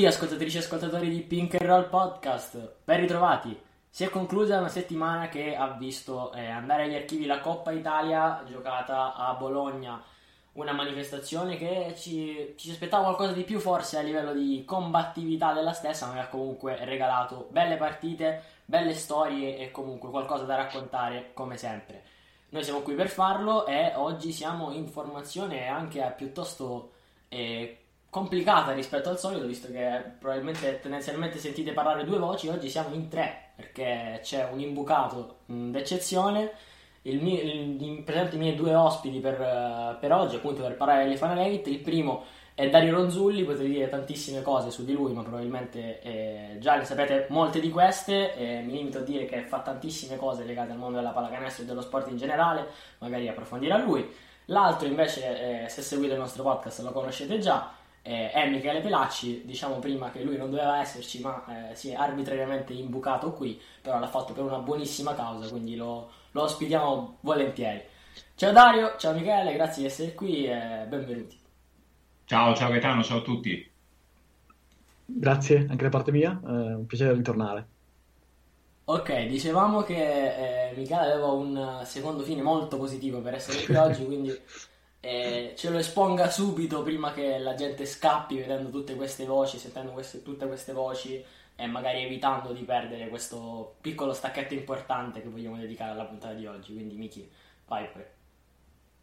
Tutti, ascoltatrici e ascoltatori di Pink and Roll Podcast. Ben ritrovati. Si è conclusa una settimana che ha visto eh, andare agli archivi la Coppa Italia giocata a Bologna. Una manifestazione che ci, ci aspettava qualcosa di più forse a livello di combattività della stessa, ma che ha comunque regalato belle partite, belle storie e comunque qualcosa da raccontare come sempre. Noi siamo qui per farlo e oggi siamo in formazione anche piuttosto eh, complicata rispetto al solito, visto che probabilmente tendenzialmente sentite parlare due voci, oggi siamo in tre perché c'è un imbucato d'eccezione. Il mio, il, in, presente i miei due ospiti per, uh, per oggi, appunto per parlare di Fanalevit. Il primo è Dario Ronzulli, potete dire tantissime cose su di lui, ma probabilmente eh, già ne sapete molte di queste. Eh, mi limito a dire che fa tantissime cose legate al mondo della pallacanestro e dello sport in generale, magari approfondirà lui. L'altro invece, eh, se seguite il nostro podcast lo conoscete già, eh, è Michele Pelacci, diciamo prima che lui non doveva esserci, ma eh, si è arbitrariamente imbucato qui, però l'ha fatto per una buonissima causa, quindi lo, lo ospitiamo volentieri. Ciao Dario, ciao Michele, grazie di essere qui e benvenuti. Ciao, ciao Gaetano, ciao a tutti. Grazie anche da parte mia, è un piacere ritornare. Ok, dicevamo che eh, Michele aveva un secondo fine molto positivo per essere qui oggi, quindi eh, ce lo esponga subito prima che la gente scappi vedendo tutte queste voci, sentendo queste, tutte queste voci e magari evitando di perdere questo piccolo stacchetto importante che vogliamo dedicare alla puntata di oggi. Quindi Miki, vai pure.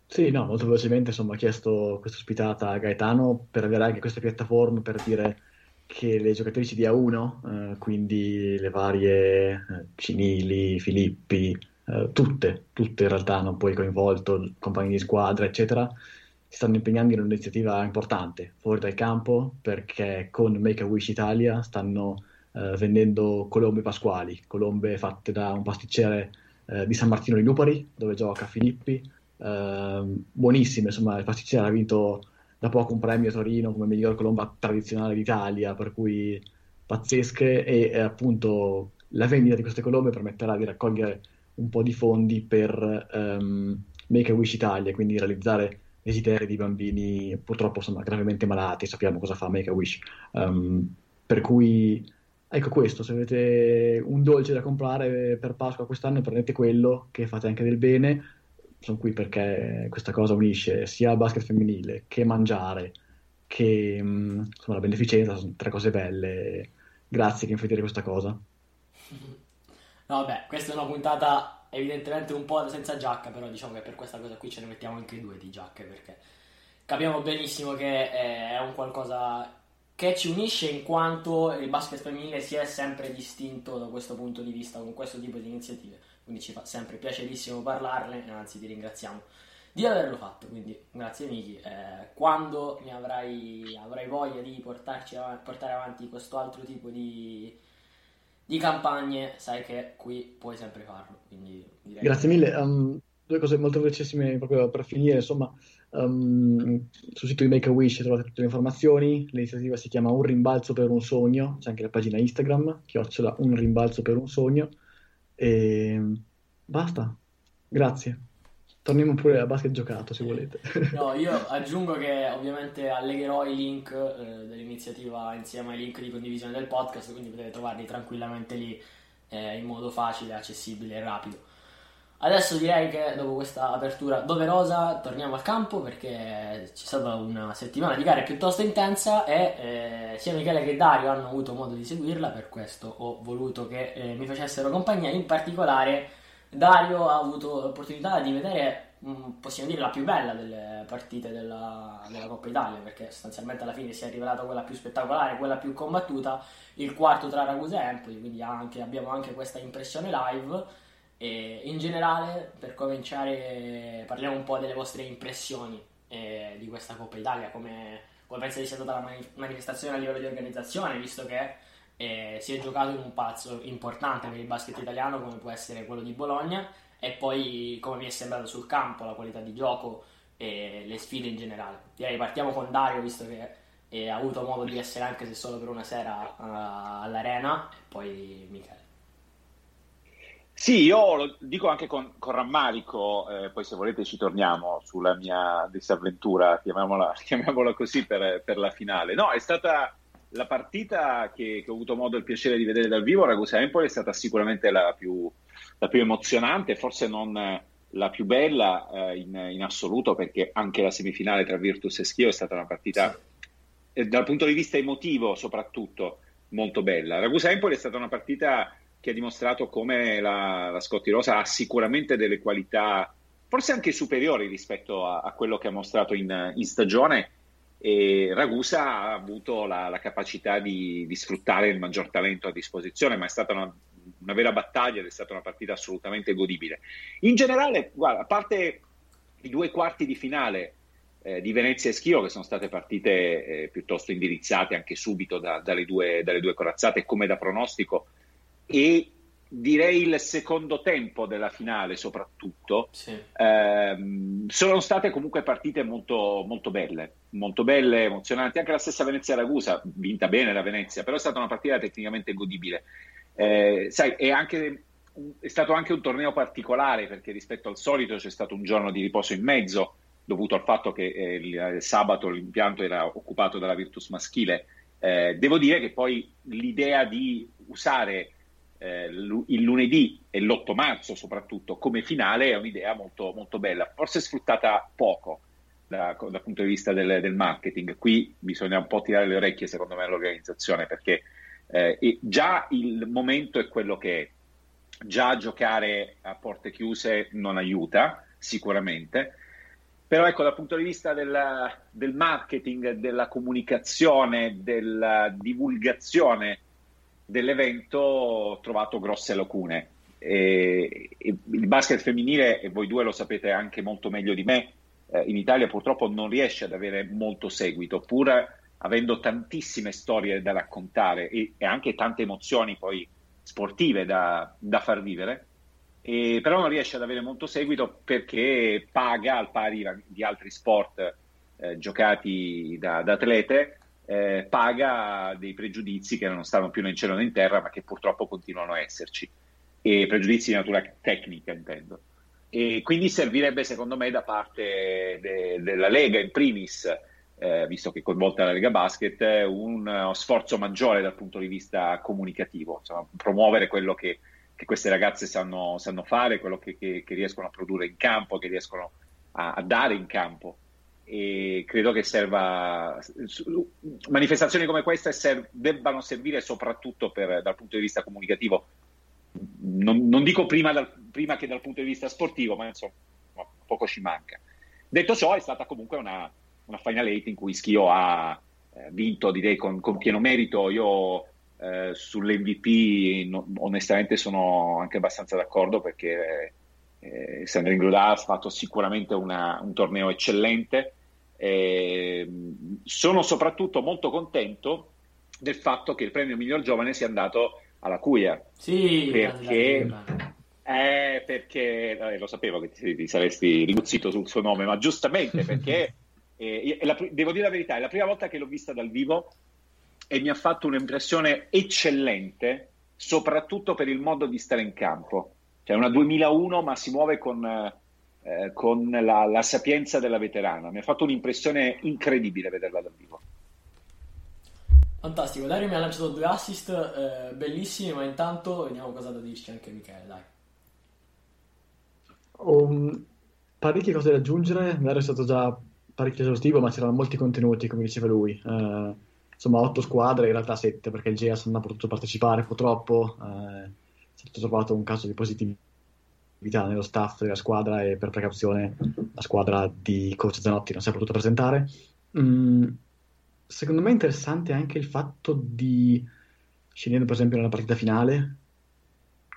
Sì, no, molto velocemente insomma ho chiesto questa ospitata a Gaetano per avere anche queste piattaforme per dire che le giocatrici di A1, eh, quindi le varie eh, Cinili, Filippi, eh, tutte, tutte in realtà hanno poi coinvolto compagni di squadra, eccetera, si stanno impegnando in un'iniziativa importante fuori dal campo perché con Make a Wish Italia stanno eh, vendendo colombe pasquali, colombe fatte da un pasticcere eh, di San Martino di Lupari, dove gioca Filippi, ehm, buonissime, insomma il pasticcere ha vinto da poco un premio a Torino come miglior colomba tradizionale d'Italia, per cui pazzesche. E, e appunto la vendita di queste colombe permetterà di raccogliere un po' di fondi per um, Make a Wish Italia, quindi realizzare desideri di bambini purtroppo insomma, gravemente malati, sappiamo cosa fa Make a Wish. Um, per cui ecco questo, se avete un dolce da comprare per Pasqua quest'anno prendete quello che fate anche del bene. Sono qui perché questa cosa unisce sia il basket femminile che mangiare, che insomma, la beneficenza, sono tre cose belle. Grazie che dire questa cosa. No, vabbè, questa è una puntata evidentemente un po' senza giacca, però diciamo che per questa cosa qui ce ne mettiamo anche due di giacche perché capiamo benissimo che è un qualcosa che ci unisce in quanto il basket femminile si è sempre distinto da questo punto di vista con questo tipo di iniziative, quindi ci fa sempre piacerissimo parlarne anzi ti ringraziamo di averlo fatto, quindi grazie Miki. Eh, quando avrai, avrai voglia di portarci portare avanti questo altro tipo di, di campagne, sai che qui puoi sempre farlo. Quindi Grazie mille. Um, due cose molto velocissime proprio per finire. Insomma, um, sul sito di Make a Wish trovate tutte le informazioni. L'iniziativa si chiama Un rimbalzo per un sogno. C'è anche la pagina Instagram, chiocciola Un rimbalzo per un sogno. E basta. Grazie. Torniamo pure a basket giocato se volete. No, io aggiungo che ovviamente allegherò i link eh, dell'iniziativa insieme ai link di condivisione del podcast, quindi potete trovarli tranquillamente lì eh, in modo facile, accessibile e rapido. Adesso direi che dopo questa apertura doverosa torniamo al campo perché c'è stata una settimana di gare piuttosto intensa e eh, sia Michele che Dario hanno avuto modo di seguirla, per questo ho voluto che eh, mi facessero compagnia, in particolare Dario ha avuto l'opportunità di vedere mm, possiamo dire la più bella delle partite della, della, Coppa Italia, perché sostanzialmente alla fine si è rivelata quella più spettacolare, quella più combattuta, il quarto tra Ragusa e Empoli, quindi anche, abbiamo anche questa impressione live. E in generale, per cominciare, parliamo un po' delle vostre impressioni eh, di questa Coppa Italia, come, come pensate sia stata la manifestazione a livello di organizzazione, visto che eh, si è giocato in un palazzo importante per il basket italiano come può essere quello di Bologna e poi come mi è sembrato sul campo la qualità di gioco e le sfide in generale. Direi partiamo con Dario visto che ha avuto modo di essere anche se solo per una sera uh, all'arena e poi Michele. Sì, io lo dico anche con, con rammarico, eh, poi se volete ci torniamo sulla mia disavventura, chiamiamola, chiamiamola così per, per, la finale. No, è stata la partita che, che, ho avuto modo e il piacere di vedere dal vivo, Ragusa Empoli, è stata sicuramente la più, la più emozionante, forse non la più bella eh, in, in, assoluto, perché anche la semifinale tra Virtus e Schio è stata una partita, eh, dal punto di vista emotivo soprattutto, molto bella. Ragusa Empoli è stata una partita che ha dimostrato come la, la Scotti Rosa ha sicuramente delle qualità, forse anche superiori rispetto a, a quello che ha mostrato in, in stagione e Ragusa ha avuto la, la capacità di, di, sfruttare il maggior talento a disposizione, ma è stata una, una, vera battaglia ed è stata una partita assolutamente godibile. In generale, guarda, a parte i due quarti di finale eh, di Venezia e Schio, che sono state partite eh, piuttosto indirizzate anche subito da, dalle, due, dalle due corazzate, come da pronostico, e direi il secondo tempo della finale soprattutto, sì. ehm, sono state comunque partite molto, molto belle, molto belle, emozionanti, anche la stessa Venezia-Ragusa, vinta bene la Venezia, però è stata una partita tecnicamente godibile. Eh, sai, è, anche, è stato anche un torneo particolare perché rispetto al solito c'è stato un giorno di riposo in mezzo, dovuto al fatto che eh, il, il, sabato l'impianto era occupato dalla Virtus maschile. Eh, devo dire che poi l'idea di usare eh, il lunedì e l'8 marzo soprattutto come finale è un'idea molto, molto bella, forse sfruttata poco da, dal punto di vista del, del, marketing. Qui bisogna un po' tirare le orecchie secondo me all'organizzazione perché eh, già il momento è quello che è. Già giocare a porte chiuse non aiuta sicuramente, però ecco dal punto di vista del, del marketing, della comunicazione, della divulgazione dell'evento trovato grosse lacune. E, e il basket femminile, e voi due lo sapete anche molto meglio di me, eh, in Italia purtroppo non riesce ad avere molto seguito, pur avendo tantissime storie da raccontare e, e anche tante emozioni poi sportive da, da far vivere. E, però non riesce ad avere molto seguito perché paga al pari di altri sport eh, giocati da, da atlete eh, paga dei pregiudizi che non stanno più in cielo né in terra, ma che purtroppo continuano a esserci, e pregiudizi di natura tecnica, intendo. E quindi servirebbe, secondo me, da parte de- della Lega, in primis, eh, visto che coinvolta la Lega Basket, uno sforzo maggiore dal punto di vista comunicativo, insomma, promuovere quello che, che queste ragazze sanno, sanno fare, quello che, che, che, riescono a produrre in campo, che riescono a, a dare in campo e credo che serva manifestazioni come queste ser- debbano servire soprattutto per, dal punto di vista comunicativo. Non, non dico prima, dal, prima, che dal punto di vista sportivo ma insomma poco ci manca. Detto ciò è stata comunque una, una Final Eight in cui Schio ha eh, vinto direi con, con, pieno merito. Io eh, sull'MVP no, onestamente sono anche abbastanza d'accordo perché eh, Sandrine Grodà ha fatto sicuramente una, un torneo eccellente eh, sono soprattutto molto contento del fatto che il premio miglior giovane sia andato alla Cuia. Sì, perché, eh, perché eh, lo sapevo che ti, ti, saresti rimuzzito sul suo nome, ma giustamente perché eh, la, devo dire la verità, è la prima volta che l'ho vista dal vivo e mi ha fatto un'impressione eccellente, soprattutto per il modo di stare in campo. Cioè una 2001, ma si muove con eh, con la, la, sapienza della veterana. Mi ha fatto un'impressione incredibile vederla dal vivo. Fantastico, Dario mi ha lanciato due assist eh, bellissimi, ma intanto vediamo cosa da dirci anche Michele, dai. Um, parecchie cose da aggiungere, Dario è stato già parecchio esaustivo, ma c'erano molti contenuti, come diceva lui. Uh, insomma, otto squadre, in realtà sette, perché il GEAS non ha potuto partecipare purtroppo. Uh, stato trovato un caso di positività nello staff della squadra e per precauzione la squadra di coach Zanotti non si è potuta presentare. Mm, secondo me è interessante anche il fatto di, scendendo per esempio nella partita finale,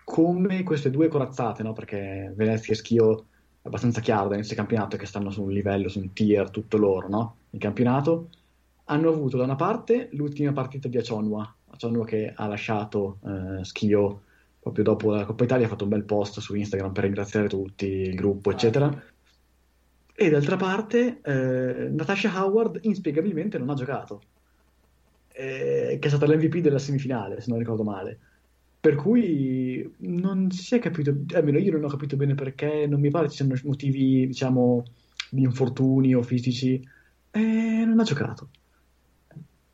come queste due corazzate, no? perché Venezia e Schio è abbastanza chiaro da inizio campionato che stanno su un livello, su un tier tutto loro no? in campionato, hanno avuto da una parte l'ultima partita di Acionua, Acionua che ha lasciato eh, Schio proprio dopo la Coppa Italia, ha fatto un bel post su Instagram per ringraziare tutti, il gruppo, eccetera. E d'altra parte, eh, Natasha Howard inspiegabilmente non ha giocato, eh, che è stata l'MVP della semifinale, se non ricordo male. Per cui non si è capito, almeno io non ho capito bene perché, non mi pare ci siano motivi, diciamo, di infortuni o fisici, e non ha giocato.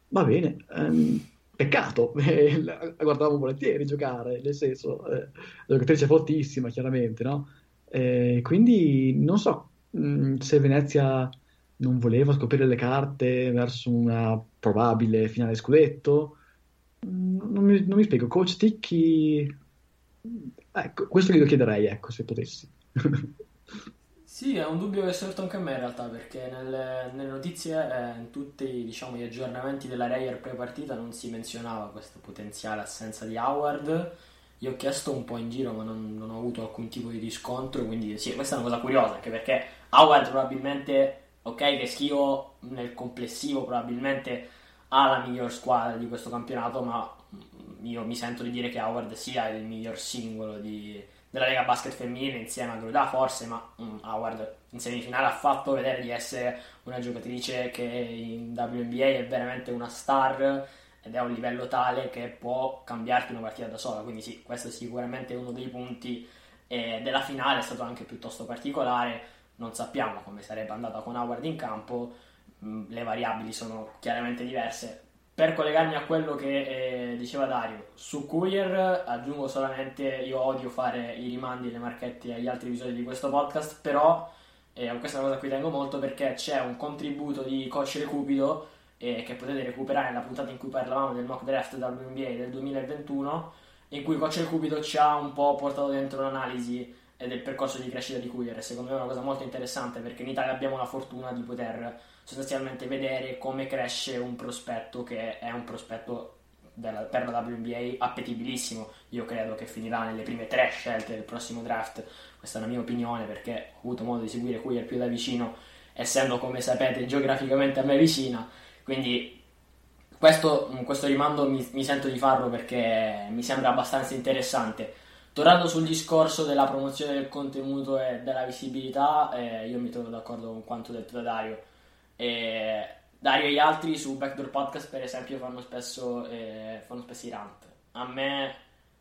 Va bene, um, peccato, la guardavo volentieri giocare, nel senso, eh, giocatrice fortissima, chiaramente, no? Eh, quindi non so mh, mm, se Venezia non voleva scoprire le carte verso una probabile finale scudetto non mi, non mi spiego, coach Ticchi, ecco, questo glielo chiederei, ecco, se potessi. Sì, è un dubbio che è sorto anche a me in realtà, perché nelle, nelle notizie, eh, in tutti diciamo, gli aggiornamenti della Rayer pre-partita non si menzionava questa potenziale assenza di Howard. Io ho chiesto un po' in giro, ma non, non, ho avuto alcun tipo di riscontro, quindi sì, questa è una cosa curiosa, anche perché Howard probabilmente, ok, che Schio nel complessivo probabilmente ha la miglior squadra di questo campionato, ma io mi sento di dire che Howard sia il miglior singolo di, della Lega Basket femminile insieme a Gruda forse, ma um, Howard in semifinale ha fatto vedere di essere una giocatrice che in WNBA è veramente una star ed è a un livello tale che può cambiarti una partita da sola, quindi sì, questo è sicuramente uno dei punti eh, della finale, è stato anche piuttosto particolare, non sappiamo come sarebbe andata con Howard in campo, Mm, le variabili sono chiaramente diverse. Per collegarmi a quello che eh, diceva Dario, su Courier aggiungo solamente, io odio fare i rimandi e le marchette agli altri episodi di questo podcast, però eh, questa è una cosa a cui tengo molto perché c'è un contributo di Coach Recupido eh, che potete recuperare nella puntata in cui parlavamo del mock draft WNBA del 2021, in cui Coach Recupido ci ha un po' portato dentro l'analisi del percorso di crescita di Courier. Secondo me è una cosa molto interessante perché in Italia abbiamo la fortuna di poter sostanzialmente vedere come cresce un prospetto che è un prospetto della, per la WNBA appetibilissimo. Io credo che finirà nelle prime tre scelte del prossimo draft. Questa è la mia opinione perché ho avuto modo di seguire Queer più da vicino, essendo come sapete geograficamente a me vicina. Quindi questo, questo rimando mi, mi, sento di farlo perché mi sembra abbastanza interessante. Tornando sul discorso della promozione del contenuto e della visibilità, eh, io mi trovo d'accordo con quanto detto da Dario e Dario e gli altri su Backdoor Podcast, per esempio, fanno spesso, eh, fanno i rant. A me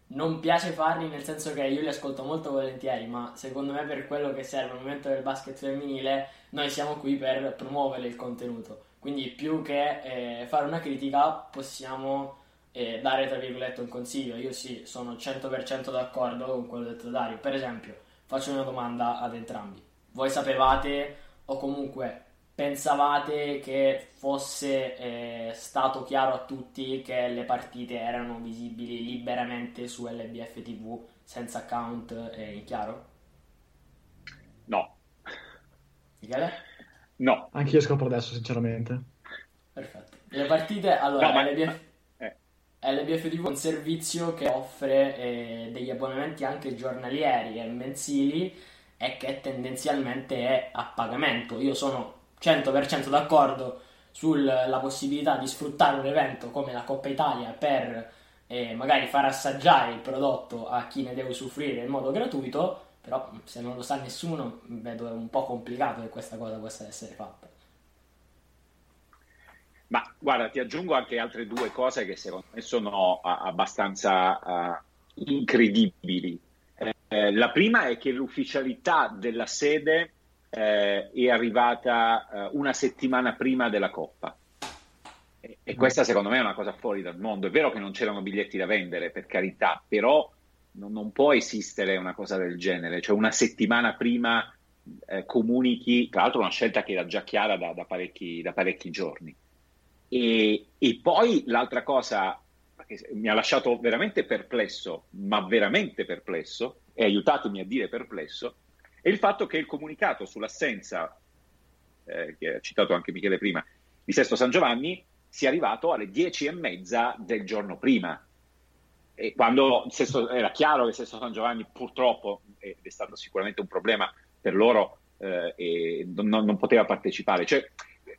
non piace farli, nel senso che io li ascolto molto volentieri, ma secondo me per quello che serve al momento del basket femminile, noi siamo qui per promuovere il contenuto. Quindi più che eh, fare una critica, possiamo eh, dare, tra virgolette, un consiglio. Io sì, sono 100% d'accordo con quello detto da Dario. Per esempio, faccio una domanda ad entrambi. Voi sapevate o comunque pensavate che fosse eh, stato chiaro a tutti che le partite erano visibili liberamente su LBF TV senza account eh, in chiaro? No. Michele? No. Anche io scopro adesso, sinceramente. Perfetto. Le partite, allora, no, ma... LBF... Eh. LBF TV è un servizio che offre eh, degli abbonamenti anche giornalieri e mensili e che tendenzialmente è a pagamento. Io sono 100% d'accordo sulla possibilità di sfruttare un evento come la Coppa Italia per eh, magari far assaggiare il prodotto a chi ne deve usufruire in modo gratuito, però se non lo sa nessuno vedo un po' complicato che questa cosa possa essere fatta. Ma guarda, ti aggiungo anche altre due cose che secondo me sono abbastanza uh, incredibili. Eh, la prima è che l'ufficialità della sede eh, è arrivata eh, una settimana prima della Coppa. E, e, questa secondo me è una cosa fuori dal mondo. È vero che non c'erano biglietti da vendere, per carità, però non, non può esistere una cosa del genere. Cioè una settimana prima eh, comunichi, tra l'altro una scelta che era già chiara da, da, parecchi, da parecchi, giorni. E, e poi l'altra cosa che mi ha lasciato veramente perplesso, ma veramente perplesso, e aiutatemi a dire perplesso, è il fatto che il comunicato sull'assenza, eh, che ha citato anche Michele prima, di Sesto San Giovanni sia arrivato alle dieci e mezza del giorno prima. E quando Sesto, era chiaro che Sesto San Giovanni purtroppo, ed è stato sicuramente un problema per loro, eh, e non, non, poteva partecipare. Cioè,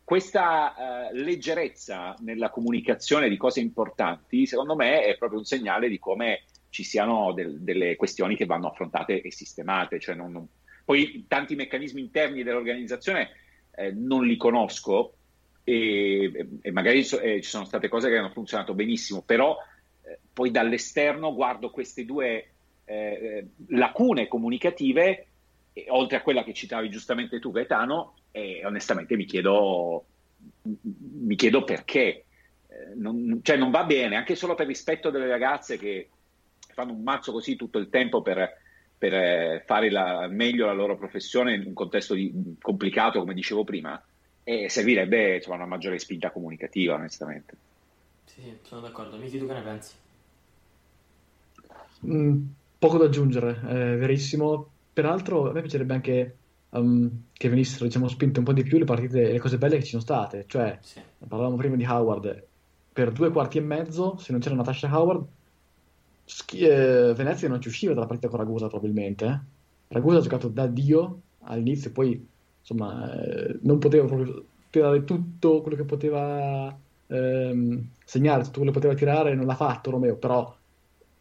questa eh, leggerezza nella comunicazione di cose importanti, secondo me, è proprio un segnale di come ci siano del, delle questioni che vanno affrontate e sistemate. Cioè non, non... Poi tanti meccanismi interni dell'organizzazione eh, non li conosco e, e magari so, eh, ci sono state cose che hanno funzionato benissimo, però eh, poi dall'esterno guardo queste due eh, lacune comunicative, oltre a quella che citavi giustamente tu Gaetano, e onestamente mi chiedo, mi chiedo perché. Eh, non, cioè non va bene, anche solo per rispetto delle ragazze che fanno un mazzo così tutto il tempo per, per eh, fare la, meglio la loro professione in un contesto di, complicato, come dicevo prima, e servirebbe insomma, una maggiore spinta comunicativa, onestamente. Sì, sono d'accordo. Miki, tu che ne pensi? Mm, poco da aggiungere, è verissimo. Peraltro, a me piacerebbe anche um, che venissero diciamo, spinte un po' di più le partite, le cose belle che ci sono state. Cioè, sì. parlavamo prima di Howard, per due quarti e mezzo, se non c'era Natasha Howard, Schi- eh, Venezia non ci usciva dalla partita con Ragusa probabilmente. Eh? Ragusa ha giocato da Dio all'inizio, poi insomma eh, non poteva proprio tirare tutto quello che poteva ehm, segnare, tutto quello che poteva tirare, non l'ha fatto Romeo, però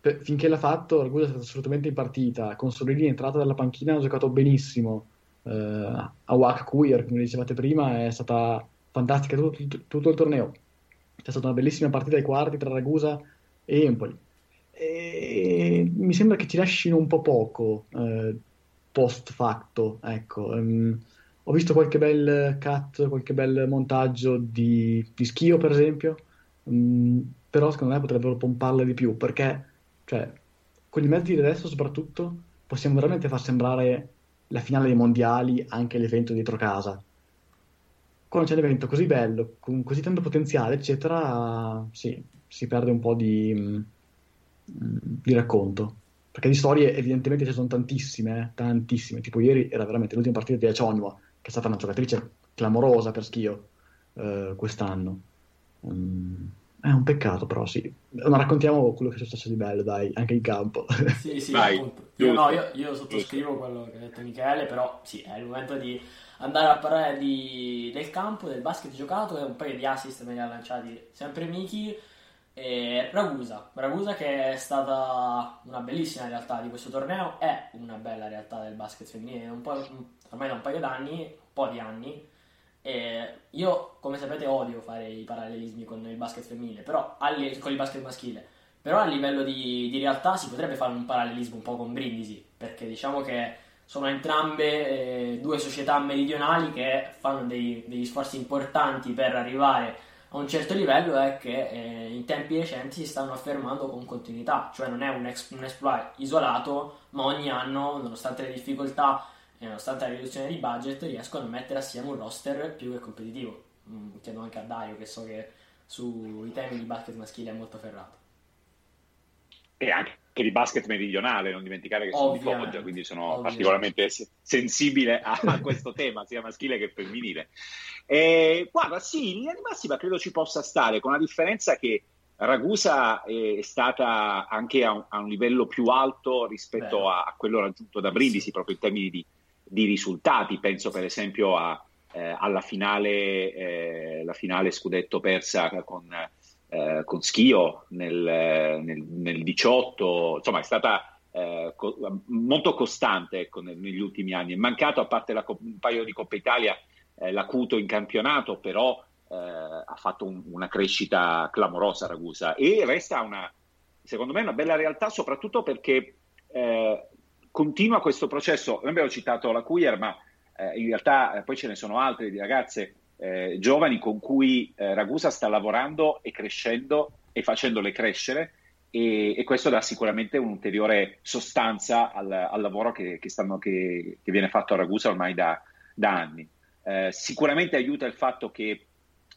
per, finché l'ha fatto Ragusa è stato assolutamente in partita, con Solini entrata dalla panchina ha giocato benissimo eh, Awak Queer, come dicevate prima, è stata fantastica tutto, tutto, tutto, il torneo. C'è stata una bellissima partita ai quarti tra Ragusa e Empoli. E mi sembra che ci lasciino un po' poco eh, post facto. Ecco. Um, ho visto qualche bel cut, qualche bel montaggio di, di Schio, per esempio, um, però secondo me potrebbero pomparle di più perché, cioè, con i mezzi di adesso, soprattutto, possiamo veramente far sembrare la finale dei mondiali anche l'evento dietro casa. Quando c'è un evento così bello, con così tanto potenziale, eccetera, sì, si perde un po' di, di racconto. Perché di storie evidentemente ci sono tantissime, eh, tantissime. Tipo ieri era veramente l'ultima partita di Acionua, che è stata una giocatrice clamorosa per schio eh, quest'anno. Um, è un peccato, però sì. Non raccontiamo quello che è successo di bello, dai, anche in campo. Sì, sì, Vai, io, no, io, io, sottoscrivo quello che ha detto Michele, però sì, è il momento di andare a parlare di, del campo, del basket giocato e un paio di assist me li ha lanciati sempre Miki. E Ragusa, Ragusa che è stata una bellissima realtà di questo torneo, è una bella realtà del basket femminile, ormai da un paio d'anni, un po' di anni, e io, come sapete, odio fare i parallelismi con il basket femminile, però con il basket maschile. Però a livello di, di, realtà si potrebbe fare un parallelismo un po' con Brindisi, perché diciamo che sono entrambe eh, due società meridionali che fanno dei, degli sforzi importanti per arrivare a un certo livello e che eh, in tempi recenti si stanno affermando con continuità, cioè non è un, ex, un exploit isolato, ma ogni anno, nonostante le difficoltà e nonostante la riduzione di budget riescono a mettere assieme un roster più che competitivo. Mm, chiedo anche a Dario che so che sui temi di basket maschile è molto ferrato. E anche di basket meridionale, non dimenticare che sono di Foggia, quindi sono ovviamente. particolarmente sensibile a, questo tema, sia maschile che femminile. E, guarda, sì, in linea di massima credo ci possa stare, con la differenza che Ragusa è stata anche a un, a un livello più alto rispetto a, a, quello raggiunto da Brindisi, sì. proprio in termini di, di risultati. Penso per esempio a, eh, alla finale, eh, la finale scudetto persa con, eh, con Schio nel, nel, nel, 18, insomma è stata eh, co- molto costante ecco, negli ultimi anni. È mancato, a parte la, un paio di Coppa Italia, eh, l'acuto in campionato, però eh, ha fatto un, una crescita clamorosa Ragusa e resta una, secondo me una bella realtà soprattutto perché eh, continua questo processo. Noi abbiamo citato la Cuier, ma eh, in realtà eh, poi ce ne sono altre di ragazze eh, giovani con cui eh, Ragusa sta lavorando e crescendo e facendole crescere. E, e questo dà sicuramente un'ulteriore sostanza al, al lavoro che, che, stanno, che, che, viene fatto a Ragusa ormai da, da anni. Eh, sicuramente aiuta il fatto che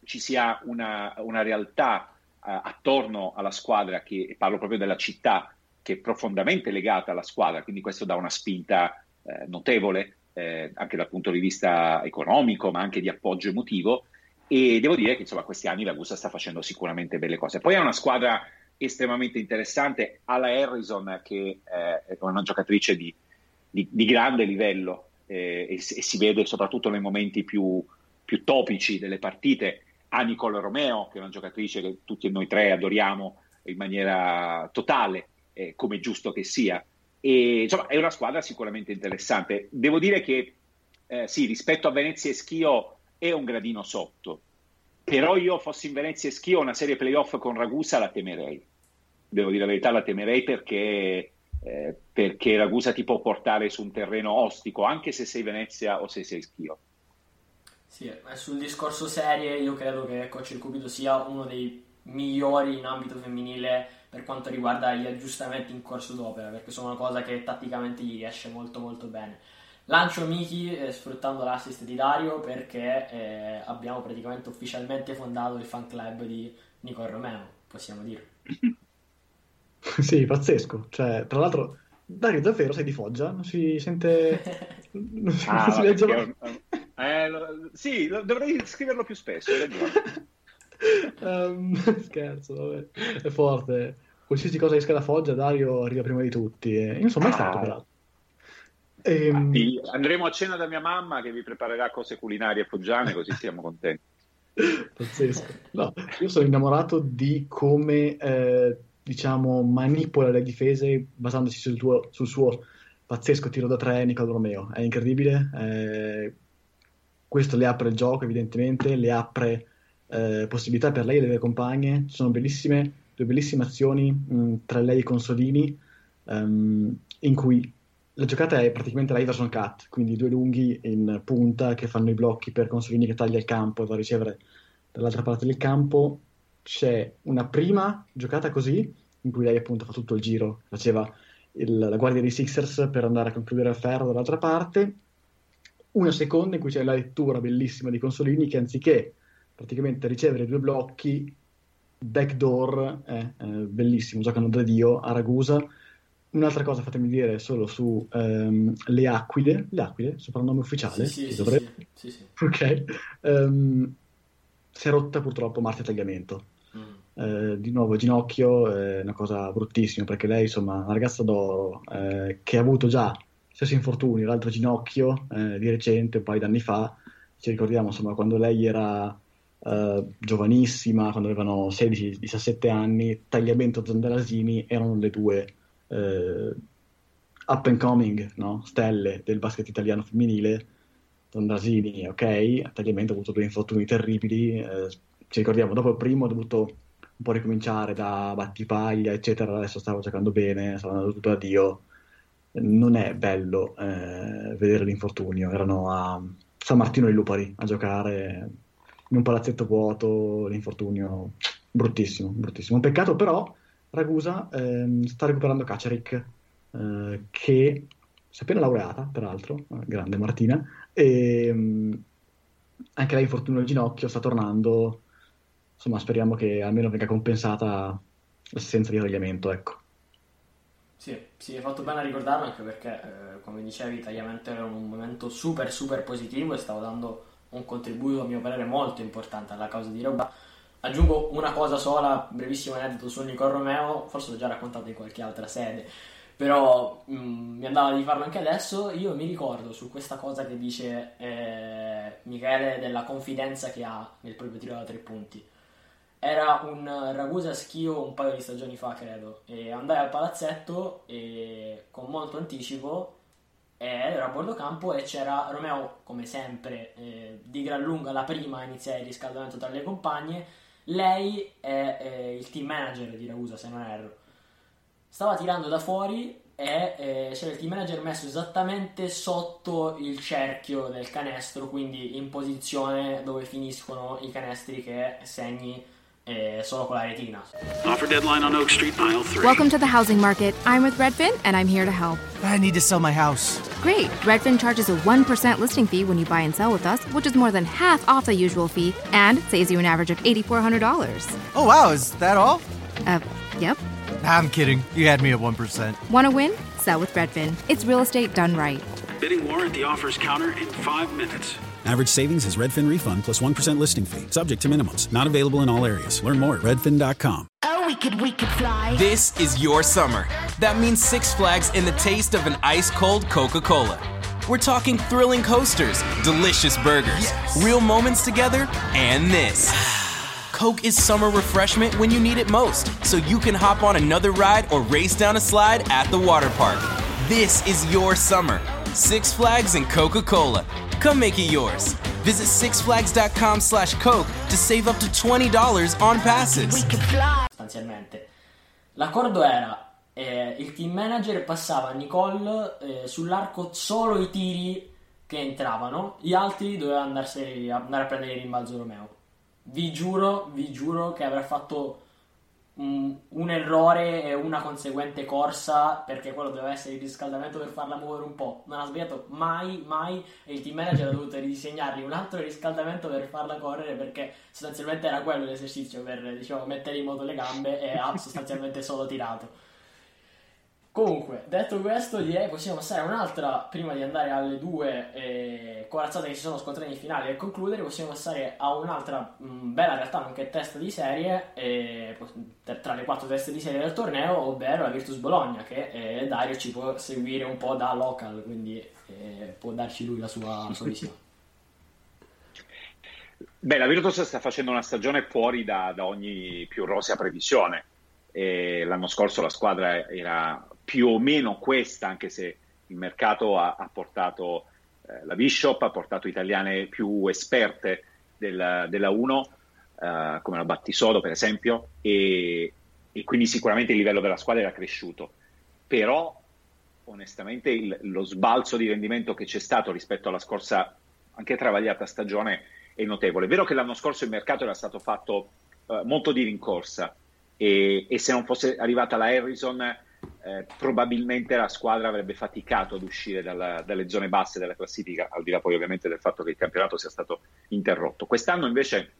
ci sia una, una realtà uh, attorno alla squadra, che parlo proprio della città, che è profondamente legata alla squadra, quindi questo dà una spinta eh, notevole eh, anche dal punto di vista economico, ma anche di appoggio emotivo. E devo dire che insomma questi anni la Gusta sta facendo sicuramente belle cose. Poi è una squadra estremamente interessante, alla Harrison che eh, è una giocatrice di, di, di grande livello eh, e, e, si vede soprattutto nei momenti più, più topici delle partite. A Nicole Romeo, che è una giocatrice che tutti noi tre adoriamo in maniera totale, eh, come giusto che sia. E, insomma, è una squadra sicuramente interessante. Devo dire che eh, sì, rispetto a Venezia e Schio è un gradino sotto, però io fossi in Venezia e Schio una serie playoff con Ragusa la temerei. Devo dire la verità, la temerei perché, eh, perché Ragusa ti può portare su un terreno ostico, anche se sei Venezia o se sei Schio. Sì, sul discorso serie io credo che Il Cupido sia uno dei migliori in ambito femminile per quanto riguarda gli aggiustamenti in corso d'opera, perché sono una cosa che tatticamente gli riesce molto molto bene. Lancio Miki eh, sfruttando l'assist di Dario perché eh, abbiamo praticamente ufficialmente fondato il fan club di Nicole Romeo, possiamo dire. sì, pazzesco. Cioè, tra l'altro, Dario davvero sei di Foggia? Non si sente... non si, ah, non si legge... Eh, lo... sì, dovrei scriverlo più spesso, um, scherzo, vabbè. È forte. Qualsiasi cosa esca da Foggia, Dario arriva prima di tutti. E... Io mai ah. stato, però. E... Ah, andremo a cena da mia mamma che vi preparerà cose culinarie foggiane, così siamo contenti. Pazzesco. No, io sono innamorato di come, eh, diciamo, manipola le difese basandosi sul, tuo, sul, suo pazzesco tiro da tre Nicolo Romeo. È incredibile. Eh, questo le apre il gioco, evidentemente, le apre eh, possibilità per lei e le sue compagne. Ci sono bellissime, due bellissime azioni mh, tra lei e Consolini, um, in cui la giocata è praticamente la Iverson Cut, quindi due lunghi in punta che fanno i blocchi per Consolini che taglia il campo e va a ricevere dall'altra parte del campo. C'è una prima giocata così, in cui lei appunto fa tutto il giro, faceva il, la guardia dei Sixers per andare a concludere il ferro dall'altra parte. Una seconda in cui c'è la lettura bellissima di Consolini che anziché praticamente ricevere due blocchi, backdoor, eh, eh, bellissimo, giocano da Dio a Ragusa. Un'altra cosa fatemi dire solo su um, le Aquile, le Aquile, soprannome ufficiale? Sì, sì, dovrebbe... sì, sì, Ok. Um, si è rotta purtroppo Marta Tagliamento. Mm. Uh, di nuovo ginocchio è una cosa bruttissima perché lei insomma una ragazza d'oro eh, che ha avuto già stesso infortuni l'altro ginocchio eh, di recente un paio d'anni fa ci ricordiamo insomma quando lei era eh, giovanissima, quando avevano 16-17 anni, Tagliamento e Zandalasini erano le due uh, up and coming no? stelle del basket italiano femminile. Zandalasini, ok, Tagliamento ha avuto due infortuni terribili, uh, ci ricordiamo, dopo il primo ha dovuto un po' ricominciare da battipaglia, eccetera, adesso stava giocando bene, stava andando tutto a Dio. Non è bello vedere l'infortunio, erano a San Martino di Lupari a giocare in un palazzetto vuoto, l'infortunio bruttissimo, bruttissimo. Peccato però Ragusa ehm, sta recuperando Kacerik, eh, che si è appena laureata, peraltro, eh, grande Martina, e ehm, anche lei infortunio al ginocchio, sta tornando, insomma speriamo che almeno venga compensata l'assenza di tagliamento, ecco. Sì, sì, hai fatto bene a ricordarlo anche perché, eh, come dicevi, tagliamento era un momento super super positivo e stavo dando un contributo a mio parere molto importante alla causa di Roba. Aggiungo una cosa sola, brevissimo aneddoto su Nicol Romeo, forse l'ho già raccontato in qualche altra sede, però mh, mm, mi andava di farlo anche adesso. Io mi ricordo su questa cosa che dice eh, Michele della confidenza che ha nel proprio tiro da tre punti. Era un Ragusa schio un paio di stagioni fa, credo, e andai al palazzetto e con molto anticipo ero a bordo campo e c'era Romeo, come sempre, eh, di gran lunga la prima a iniziare il riscaldamento tra le compagne. Lei è eh, il team manager di Ragusa, se non erro. Stava tirando da fuori e eh, c'era il team manager messo esattamente sotto il cerchio del canestro, quindi in posizione dove finiscono i canestri che segni eh, solo con la retina. Offer deadline on Oak Street, aisle 3. Welcome to the housing market. I'm with Redfin and I'm here to help. I need to sell my house. Great. Redfin charges a 1% listing fee when you buy and sell with us, which is more than half off the usual fee and saves you an average of $8,400. Oh, wow. Is that all? Uh, yep. I'm kidding. You had me at 1%. Want to win? Sell with Redfin. It's real estate done right. Bidding war at the offers counter in five minutes. Average savings is Redfin refund plus 1 listing fee, subject to minimums. Not available in all areas. Learn more at redfin.com. Oh, we could, we could fly. This is your summer. That means Six Flags and the taste of an ice cold Coca Cola. We're talking thrilling coasters, delicious burgers, yes. real moments together, and this. Coke is summer refreshment when you need it most, so you can hop on another ride or race down a slide at the water park. This is your summer. Six Flags and Coca-Cola. Come make it yours. Visit sixflags.com slash Coke to save up to $20 on passes. Sostanzialmente. L'accordo era eh, il team manager passava a Nicole eh, sull'arco solo i tiri che entravano, gli altri doveva andarsi, andare a prendere il rimbalzo Romeo vi giuro, vi giuro che avrà fatto un, errore e una conseguente corsa perché quello doveva essere il riscaldamento per farla muovere un po'. Non ha sbagliato mai, mai e il team manager ha dovuto ridisegnargli un altro riscaldamento per farla correre perché sostanzialmente era quello l'esercizio per diciamo, mettere in moto le gambe e ha sostanzialmente solo tirato. Comunque, detto questo, direi possiamo passare a un'altra, prima di andare alle due eh, corazzate che si sono scontrate in finale e concludere, possiamo passare a un'altra mh, mm, bella realtà, nonché testa di serie, eh, tra le quattro teste di serie del torneo, ovvero la Virtus Bologna, che eh, Dario ci può seguire un po' da local, quindi eh, può darci lui la sua, la sua visione. Beh, la Virtus sta facendo una stagione fuori da, da ogni più rosea previsione. E l'anno scorso la squadra era più o meno questa, anche se il mercato ha, ha portato eh, la Bishop, ha portato italiane più esperte del, della 1, eh, come la Battisodo per esempio, e, e, quindi sicuramente il livello della squadra era cresciuto. Però onestamente il, lo sbalzo di rendimento che c'è stato rispetto alla scorsa, anche travagliata stagione, è notevole. È vero che l'anno scorso il mercato era stato fatto eh, molto di rincorsa e, e, se non fosse arrivata la Harrison eh, probabilmente la squadra avrebbe faticato ad uscire dalla, dalle zone basse della classifica, al di là poi ovviamente del fatto che il campionato sia stato interrotto. Quest'anno invece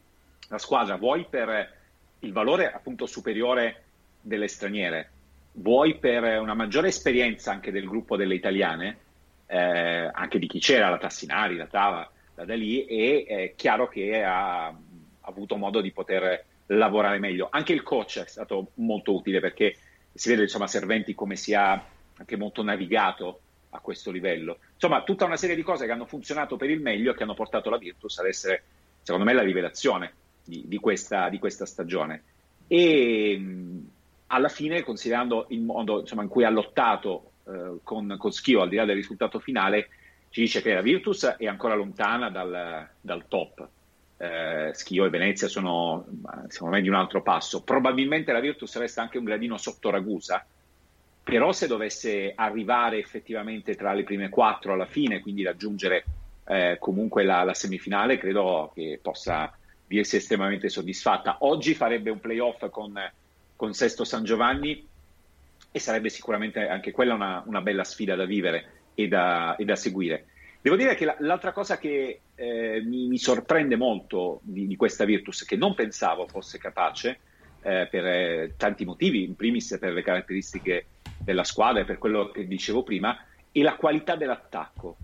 la squadra, vuoi per il valore appunto superiore delle straniere, vuoi per una maggiore esperienza anche del gruppo delle italiane, eh, anche di chi c'era, la Tassinari, la Tava, la Dalì, è, chiaro che ha, ha avuto modo di poter lavorare meglio. Anche il coach è stato molto utile perché si vede insomma Serventi come sia anche molto navigato a questo livello. Insomma, tutta una serie di cose che hanno funzionato per il meglio e che hanno portato la Virtus ad essere, secondo me, la rivelazione di, di, questa, di questa, stagione. E alla fine, considerando il modo insomma, in cui ha lottato eh, con, con Schio, al di là del risultato finale, ci dice che la Virtus è ancora lontana dal, dal top eh, Schio e Venezia sono secondo me di un altro passo. Probabilmente la Virtus resta anche un gradino sotto Ragusa, però se dovesse arrivare effettivamente tra le prime quattro alla fine, quindi raggiungere eh, comunque la, la, semifinale, credo che possa dirsi estremamente soddisfatta. Oggi farebbe un playoff con, con Sesto San Giovanni e sarebbe sicuramente anche quella una, una bella sfida da vivere e da, e da seguire. Devo dire che l'altra cosa che eh, mi, mi, sorprende molto di, di, questa Virtus, che non pensavo fosse capace eh, per eh, tanti motivi, in primis per le caratteristiche della squadra e per quello che dicevo prima, è la qualità dell'attacco.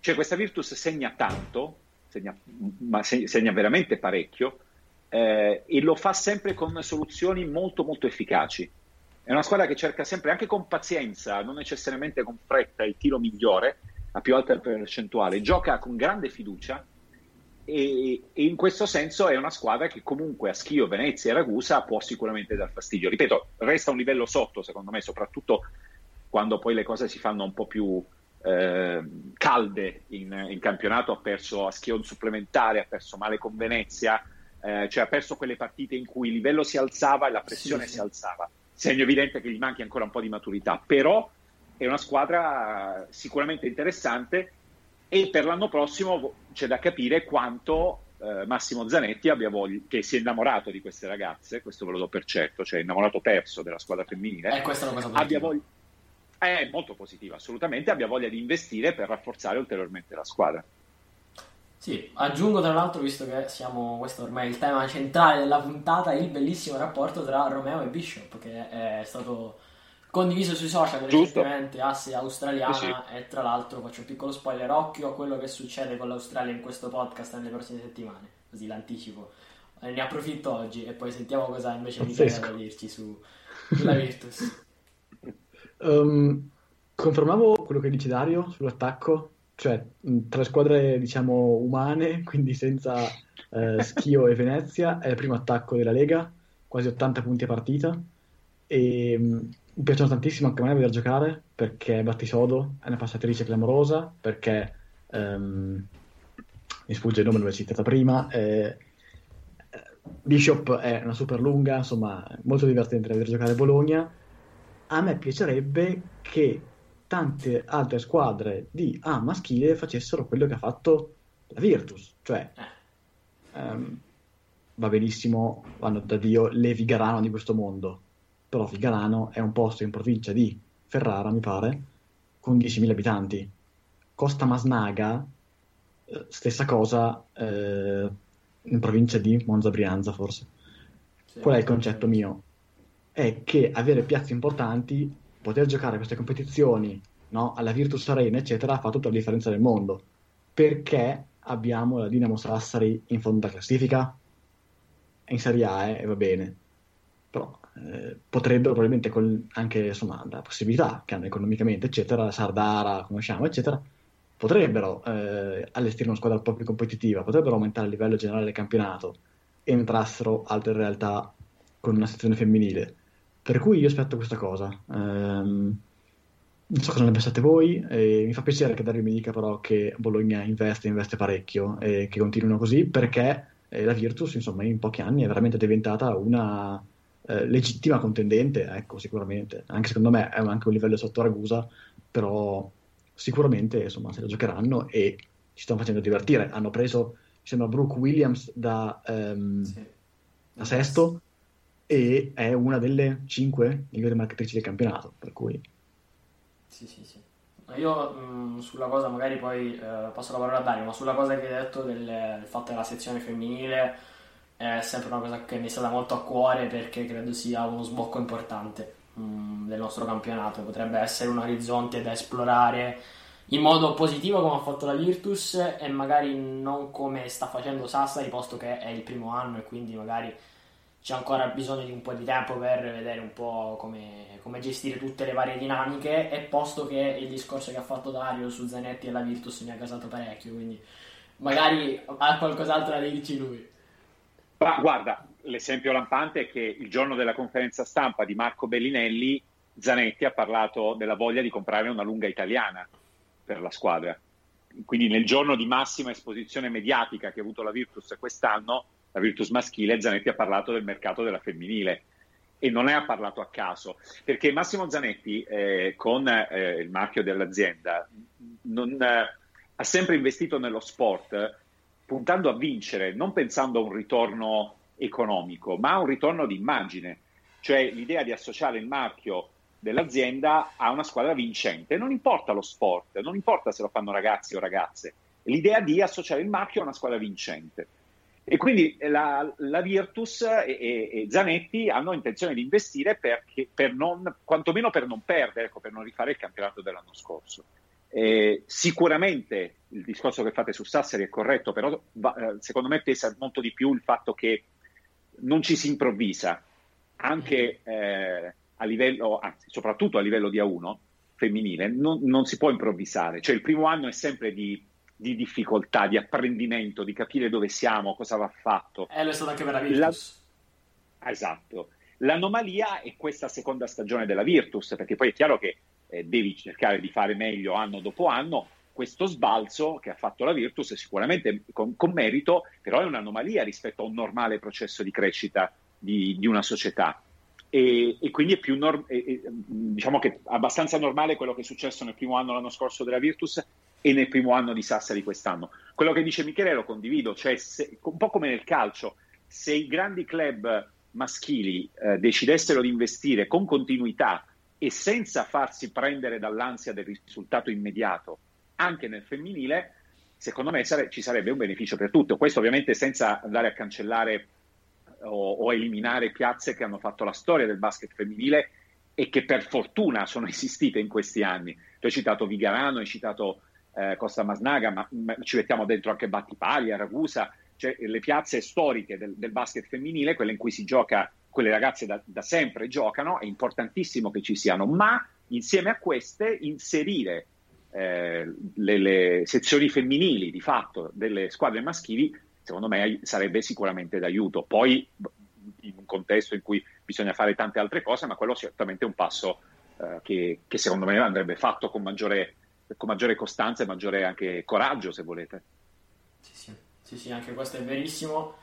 Cioè questa Virtus segna tanto, segna, ma segna veramente parecchio, eh, e lo fa sempre con soluzioni molto molto efficaci. È una squadra che cerca sempre, anche con pazienza, non necessariamente con fretta, il tiro migliore, a più alta percentuale, gioca con grande fiducia e, e, in questo senso è una squadra che comunque a Schio, Venezia e Ragusa può sicuramente dar fastidio. Ripeto, resta un livello sotto secondo me, soprattutto quando poi le cose si fanno un po' più eh, calde in, in, campionato. Ha perso a Schio un supplementare, ha perso male con Venezia, eh, cioè ha perso quelle partite in cui il livello si alzava e la pressione sì, sì. si alzava. Segno evidente che gli manchi ancora un po' di maturità, però è una squadra sicuramente interessante e per l'anno prossimo c'è da capire quanto eh, Massimo Zanetti abbia voglia, che si è innamorato di queste ragazze, questo ve lo do per certo, cioè innamorato perso della squadra femminile, eh, questa è una cosa abbia voglia, è molto positiva, assolutamente, abbia voglia di investire per rafforzare ulteriormente la squadra. Sì, aggiungo tra l'altro, visto che siamo, questo ormai è il tema centrale della puntata, il bellissimo rapporto tra Romeo e Bishop, che è stato condiviso sui social recentemente, asse australiana, sì, sì. e tra l'altro faccio un piccolo spoiler, occhio a quello che succede con l'Australia in questo podcast nelle prossime settimane, così l'anticipo. Eh, ne approfitto oggi e poi sentiamo cosa invece mi da dirci su, sulla Virtus. um, confermavo quello che dice Dario sull'attacco, cioè tra squadre diciamo umane, quindi senza eh, Schio e Venezia, è il primo attacco della Lega, quasi 80 punti a partita. E mi piacciono tantissimo anche a me vedere giocare perché Battisodo è una passatrice clamorosa, perché um, mi sfugge il nome, l'ho citata prima. Eh, Bishop è una super lunga, insomma, molto divertente da vedere giocare Bologna. A me piacerebbe che tante altre squadre di A maschile facessero quello che ha fatto la Virtus, cioè um, va benissimo, vanno da Dio le Vigarano di questo mondo, però Vigarano è un posto in provincia di Ferrara, mi pare, con 10.000 abitanti. Costa Masnaga, eh, stessa cosa, eh, in provincia di Monza Brianza forse. Sì, Qual è il concetto mio? È che avere piazze importanti poter giocare queste competizioni no? alla Virtus Arena, eccetera, fa tutta la differenza del mondo. Perché abbiamo la Dinamo Sassari in fondo alla classifica? È in Serie A, eh, e va bene. Però eh, potrebbero probabilmente con anche insomma, la possibilità che hanno economicamente, eccetera, Sardara, conosciamo, eccetera, potrebbero eh, allestire una squadra un po' più competitiva, potrebbero aumentare il livello generale del campionato entrassero altre realtà con una sezione femminile. Per cui io aspetto questa cosa. Um, non so cosa ne pensate voi, e mi fa piacere che Dario mi dica però che Bologna investe, investe parecchio e che continuino così perché eh, la Virtus insomma in pochi anni è veramente diventata una eh, legittima contendente, ecco sicuramente, anche secondo me è anche un livello sotto Ragusa, però sicuramente insomma se la giocheranno e ci stanno facendo divertire, hanno preso mi sembra Brooke Williams da, um, sì. da sesto e è una delle cinque migliori marcatrici del campionato, per cui sì, sì, sì. Io mh, mm, sulla cosa magari poi eh, passo la parola a Dario, ma sulla cosa che hai detto del, del fatto della sezione femminile è sempre una cosa che mi è stata molto a cuore perché credo sia uno sbocco importante mh, mm, del nostro campionato. Potrebbe essere un orizzonte da esplorare in modo positivo come ha fatto la Virtus e magari non come sta facendo Sassari, posto che è il primo anno e quindi magari c'è ancora bisogno di un po' di tempo per vedere un po' come, come, gestire tutte le varie dinamiche e posto che il discorso che ha fatto Dario su Zanetti e la Virtus mi ha casato parecchio quindi magari ha qualcos'altro da dirci lui Ma guarda, l'esempio lampante è che il giorno della conferenza stampa di Marco Bellinelli Zanetti ha parlato della voglia di comprare una lunga italiana per la squadra. Quindi nel giorno di massima esposizione mediatica che ha avuto la Virtus quest'anno la Virtus maschile, Zanetti ha parlato del mercato della femminile. E non ne ha parlato a caso, perché Massimo Zanetti eh, con eh, il marchio dell'azienda non, eh, ha sempre investito nello sport puntando a vincere, non pensando a un ritorno economico, ma a un ritorno di immagine, cioè l'idea di associare il marchio dell'azienda a una squadra vincente. Non importa lo sport, non importa se lo fanno ragazzi o ragazze, l'idea di associare il marchio a una squadra vincente. E quindi la, la Virtus e, e, e, Zanetti hanno intenzione di investire perché, per non, quantomeno per non perdere, ecco, per non rifare il campionato dell'anno scorso. Eh, sicuramente il discorso che fate su Sassari è corretto, però va, eh, secondo me pesa molto di più il fatto che non ci si improvvisa, anche eh, a livello, anzi, soprattutto a livello di A1 femminile, non, non si può improvvisare. Cioè il primo anno è sempre di di difficoltà, di apprendimento, di capire dove siamo, cosa va fatto. Eh, lo è stato anche per la Virtus. La... Esatto. L'anomalia è questa seconda stagione della Virtus, perché poi è chiaro che eh, devi cercare di fare meglio anno dopo anno. Questo sbalzo che ha fatto la Virtus è sicuramente con, con merito, però è un'anomalia rispetto a un normale processo di crescita di, di una società. E, e, quindi è più norm- e, diciamo che abbastanza normale quello che è successo nel primo anno l'anno scorso della Virtus e nel primo anno di Sassari quest'anno. Quello che dice Michele lo condivido, cioè se, un po' come nel calcio, se i grandi club maschili eh, decidessero di investire con continuità e senza farsi prendere dall'ansia del risultato immediato anche nel femminile, secondo me sare- ci sarebbe un beneficio per tutto. Questo ovviamente senza andare a cancellare o, o eliminare piazze che hanno fatto la storia del basket femminile e che per fortuna sono esistite in questi anni. Tu hai citato Vigarano, hai citato eh, Costa Masnaga, ma, ma, ci mettiamo dentro anche Battipaglia, Ragusa, cioè le piazze storiche del, del, basket femminile, quelle in cui si gioca, quelle ragazze da, da sempre giocano, è importantissimo che ci siano, ma insieme a queste inserire eh, le, le, sezioni femminili di fatto delle squadre maschili, secondo me sarebbe sicuramente d'aiuto. Poi in un contesto in cui bisogna fare tante altre cose, ma quello certamente è un passo eh, che, che, secondo me andrebbe fatto con maggiore, con maggiore, costanza e maggiore anche coraggio, se volete. Sì, sì, sì, sì anche questo è verissimo.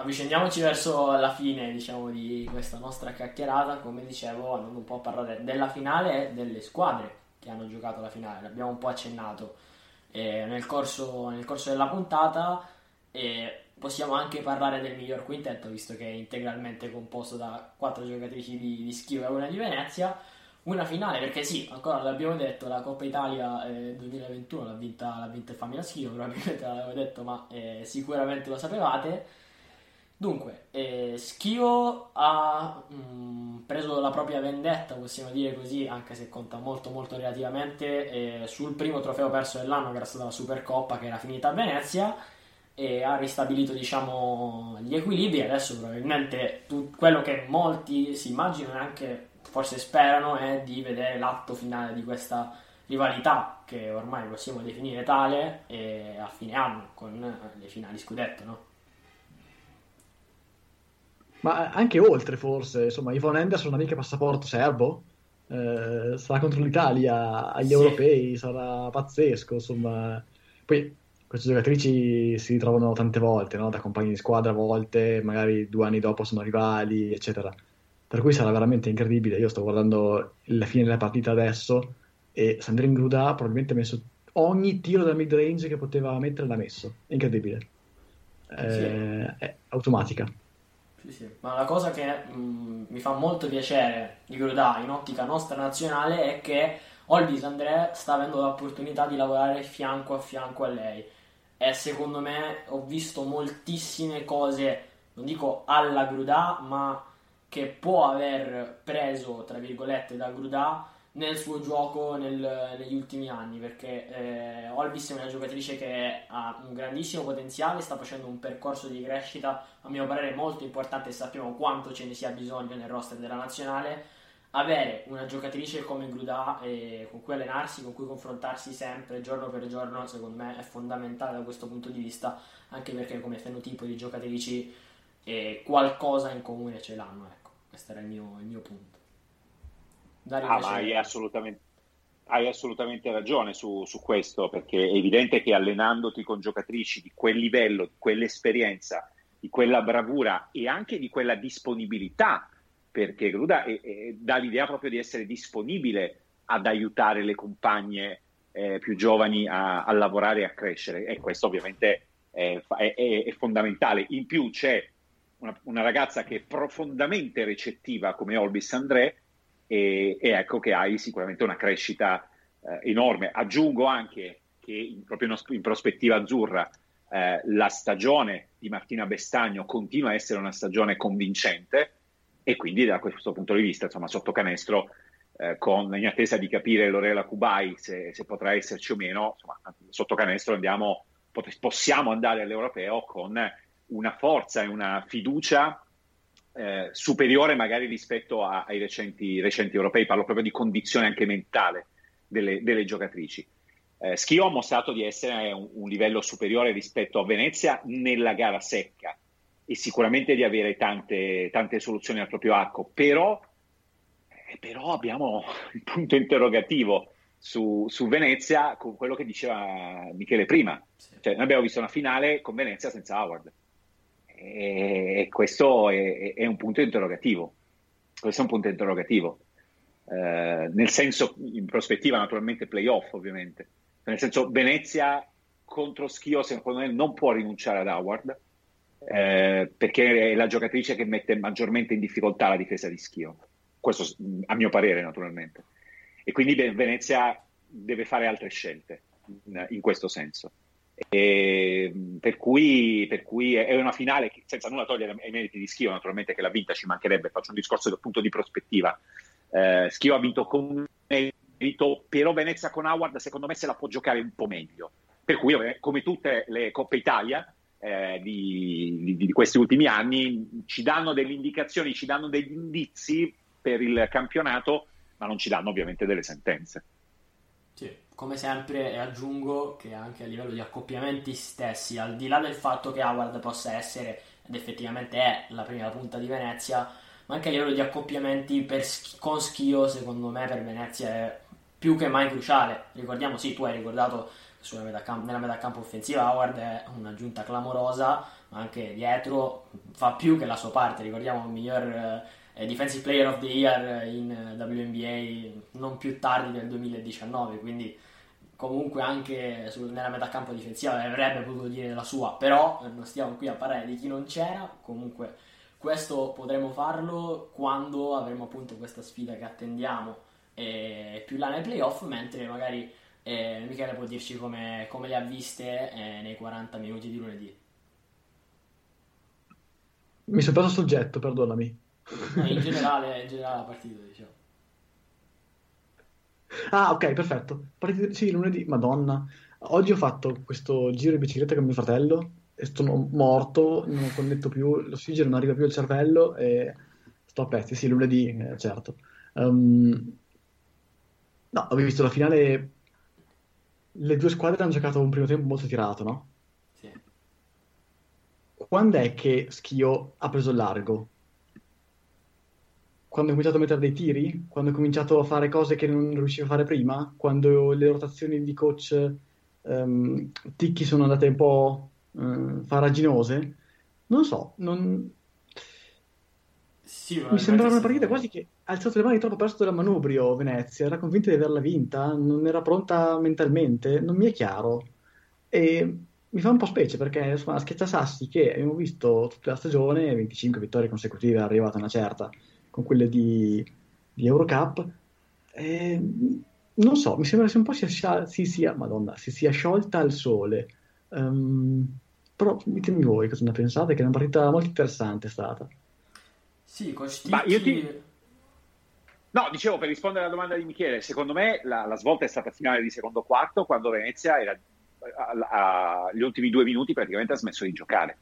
Avviciniamoci verso la fine, diciamo, di questa nostra chiacchierata, come dicevo, andando un po' a parlare della finale e delle squadre che hanno giocato la finale, l'abbiamo un po' accennato eh, nel, corso, nel, corso, della puntata e possiamo anche parlare del miglior quintetto, visto che è integralmente composto da quattro giocatrici di, di Schio e una di Venezia. Una finale, perché sì, ancora l'abbiamo detto, la Coppa Italia eh, 2021 l'ha vinta, l'ha vinta il Famiglia Schio, probabilmente l'avevo detto, ma eh, sicuramente lo sapevate Dunque, eh, Schio ha mh, mm, preso la propria vendetta, possiamo dire così, anche se conta molto molto relativamente, eh, sul primo trofeo perso dell'anno che era stata la Supercoppa che era finita a Venezia e ha ristabilito diciamo gli equilibri adesso probabilmente tu, quello che molti si immaginano e anche forse sperano è di vedere l'atto finale di questa rivalità che ormai possiamo definire tale a fine anno con le finali scudetto, no? Ma anche oltre, forse. Insomma, Yvonne Henderson non ha mica passaporto serbo. Eh, sarà contro l'Italia agli sì. europei, sarà pazzesco. Insomma, poi queste giocatrici si ritrovano tante volte, no? da compagni di squadra a volte, magari due anni dopo sono rivali, eccetera. Per cui sarà veramente incredibile. Io sto guardando la fine della partita adesso e Sandrine Gruda probabilmente ha messo ogni tiro da mid range che poteva mettere l'ha messo. È incredibile. Eh, sì. È automatica. Sì, sì. Ma la cosa che mh, mi fa molto piacere di Grudà in ottica nostra nazionale è che Olbis André sta avendo l'opportunità di lavorare fianco a fianco a lei. E secondo me ho visto moltissime cose, non dico alla Grudà, ma che può aver preso, tra virgolette, da Grudà nel suo gioco nel, negli ultimi anni perché eh, Olbis è una giocatrice che ha un grandissimo potenziale, sta facendo un percorso di crescita a mio parere molto importante e sappiamo quanto ce ne sia bisogno nel roster della nazionale. Avere una giocatrice come Grudà eh, con cui allenarsi, con cui confrontarsi sempre, giorno per giorno, secondo me è fondamentale da questo punto di vista, anche perché come fenotipo di giocatrici eh, qualcosa in comune ce l'hanno. Ecco, questo era il mio, il mio punto. Dario ah, ma hai assolutamente, hai assolutamente ragione su, su, questo, perché è evidente che allenandoti con giocatrici di quel livello, di quell'esperienza, di quella bravura e anche di quella disponibilità, perché Gruda è, è, dà l'idea proprio di essere disponibile ad aiutare le compagne eh, più giovani a, a, lavorare e a crescere, e questo ovviamente è, è fondamentale. In più c'è una, una, ragazza che è profondamente recettiva come Olbis André, e, e ecco che hai sicuramente una crescita eh, enorme. Aggiungo anche che in, proprio in, prospettiva azzurra eh, la stagione di Martina Bestagno continua a essere una stagione convincente e quindi da questo punto di vista, insomma, sotto canestro, eh, con, in attesa di capire Lorela Kubai se, se, potrà esserci o meno, insomma, sotto canestro andiamo, pot- possiamo andare all'europeo con una forza e una fiducia eh, superiore magari rispetto a, ai recenti, recenti, europei, parlo proprio di condizione anche mentale delle, delle giocatrici. Eh, Schio ha mostrato di essere un, un, livello superiore rispetto a Venezia nella gara secca e sicuramente di avere tante, tante soluzioni al proprio arco, però, eh, però abbiamo il punto interrogativo su, su, Venezia con quello che diceva Michele prima. Cioè, noi abbiamo visto una finale con Venezia senza Howard e questo è, è, un punto interrogativo. Questo è un punto interrogativo. Eh, nel senso, in prospettiva, naturalmente, playoff, ovviamente. Nel senso, Venezia contro Schio, secondo me, non può rinunciare ad Howard, eh, perché è la giocatrice che mette maggiormente in difficoltà la difesa di Schio. Questo, a mio parere, naturalmente. E quindi Venezia deve fare altre scelte in questo senso. E, per, cui, per, cui, è una finale che, senza nulla togliere ai meriti di Schio, naturalmente che l'ha vinta ci mancherebbe, faccio un discorso dal punto di prospettiva. Eh, Schio ha vinto con merito, però Venezia con Howard secondo me se la può giocare un po' meglio. Per cui, come tutte le Coppe Italia eh, di, di, di questi ultimi anni, ci danno delle indicazioni, ci danno degli indizi per il campionato, ma non ci danno ovviamente delle sentenze. Sì, come sempre aggiungo che anche a livello di accoppiamenti stessi, al di là del fatto che Howard possa essere, ed effettivamente è, la prima punta di Venezia, ma anche a livello di accoppiamenti sch- con Schio, secondo me per Venezia è più che mai cruciale. Ricordiamo, sì, tu hai ricordato metà nella metà campo offensiva Howard è un'aggiunta clamorosa, ma anche dietro fa più che la sua parte. Ricordiamo il miglior eh, Defensive Player of the Year in WNBA non più tardi del 2019, quindi comunque anche sul, nella metà campo difensiva avrebbe potuto dire la sua, però non stiamo qui a parlare di chi non c'era, comunque questo potremo farlo quando avremo appunto questa sfida che attendiamo eh, più là nei playoff, mentre magari eh, Michele può dirci come, come le ha viste eh, nei 40 minuti di lunedì. Mi sono preso soggetto, perdonami. No, in, generale, in generale la partita, diciamo. Ah, ok, perfetto. Partita, sì, lunedì, madonna. Oggi ho fatto questo giro in bicicletta con mio fratello e sono morto, non ho connetto più, l'ossigeno non arriva più al cervello e sto a pezzi. Sì, lunedì, eh, certo. Um, no, avevi visto la finale le due squadre hanno giocato un primo tempo molto tirato, no? Sì. Quando è che Schio ha preso il largo? Quando ha cominciato a mettere dei tiri? Quando ha cominciato a fare cose che non riusciva a fare prima? Quando le rotazioni di coach um, Ticchi sono andate un po' uh, faraginose? Non so, non... Sì, mi sembrava una partita quasi che ha alzato le mani troppo presto dal manubrio Venezia, era convinta di averla vinta, non era pronta mentalmente, non mi è chiaro. E mi fa un po' specie perché insomma, la Schiacciasassi che abbiamo visto tutta la stagione, 25 vittorie consecutive, è arrivata una certa, con quelle di, di Eurocup, e, non so, mi sembra che un po' si sia, si sia, Madonna, si sia sciolta al sole. Um, però ditemi voi cosa ne pensate, che è una partita molto interessante è stata. Sì, Costicchi... Ma io ti... No, dicevo per rispondere alla domanda di Michele, secondo me la, la svolta è stata finale di secondo quarto quando Venezia era agli ultimi due minuti praticamente ha smesso di giocare.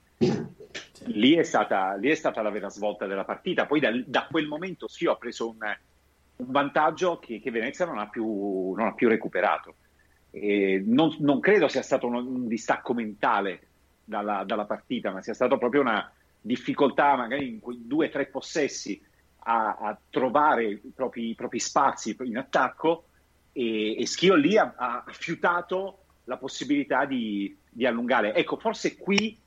Lì è, stata, lì è stata la vera svolta della partita. Poi da, da quel momento sì, ho preso un, un vantaggio che, che, Venezia non ha più, non ha più recuperato. Non, non, credo sia stato un, un distacco mentale dalla, dalla, partita, ma sia stata proprio una difficoltà magari in quei due o tre possessi a, a trovare i propri, i propri, spazi in attacco e, e Schio lì ha, ha, fiutato la possibilità di, di, allungare. Ecco, forse qui,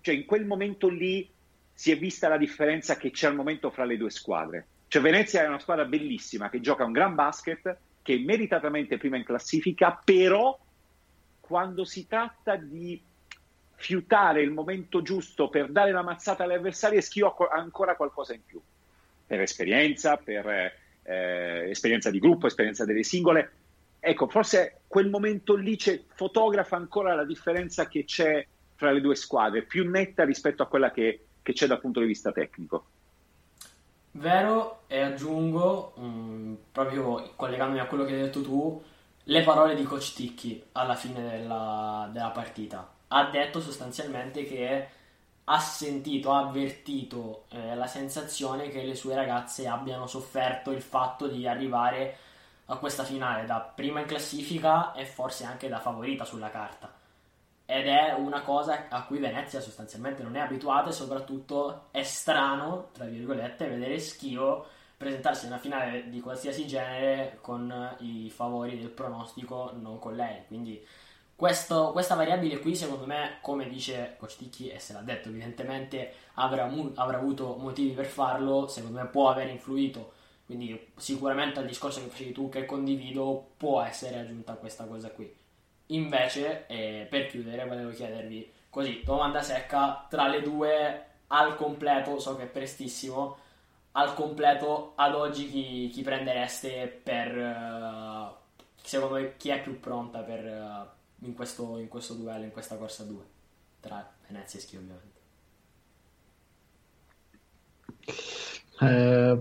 cioè in quel momento lì, si è vista la differenza che c'è al momento fra le due squadre. Cioè Venezia è una squadra bellissima che gioca un gran basket, che è meritatamente prima in classifica, però quando si tratta di fiutare il momento giusto per dare la mazzata alle avversarie, Schio ha ancora qualcosa in più per esperienza, per eh, esperienza di gruppo, esperienza delle singole. Ecco, forse quel momento lì fotografa ancora la differenza che c'è tra le due squadre, più netta rispetto a quella che, che c'è dal punto di vista tecnico. Vero, e aggiungo, mh, mm, proprio collegandomi a quello che hai detto tu, le parole di Coach Ticchi alla fine della, della partita. Ha detto sostanzialmente che ha sentito, ha avvertito eh, la sensazione che le sue ragazze abbiano sofferto il fatto di arrivare a questa finale da prima in classifica e forse anche da favorita sulla carta. Ed è una cosa a cui Venezia sostanzialmente non è abituata e soprattutto è strano, tra virgolette, vedere Schio presentarsi in una finale di qualsiasi genere con i favori del pronostico, non con lei. Quindi questo, questa variabile qui, secondo me, come dice Coach Ticchi, e se l'ha detto evidentemente, avrà, avrà, avuto motivi per farlo, secondo me può aver influito. Quindi sicuramente al discorso che facevi tu, che condivido, può essere aggiunta questa cosa qui. Invece, eh, per chiudere, volevo chiedervi, così, domanda secca, tra le due al completo, so che è prestissimo, al completo ad oggi chi, chi prendereste per... Uh, secondo me chi è più pronta per... Uh, in questo, in questo duello, in questa corsa 2 tra Venezia e Schio ovviamente. Eh,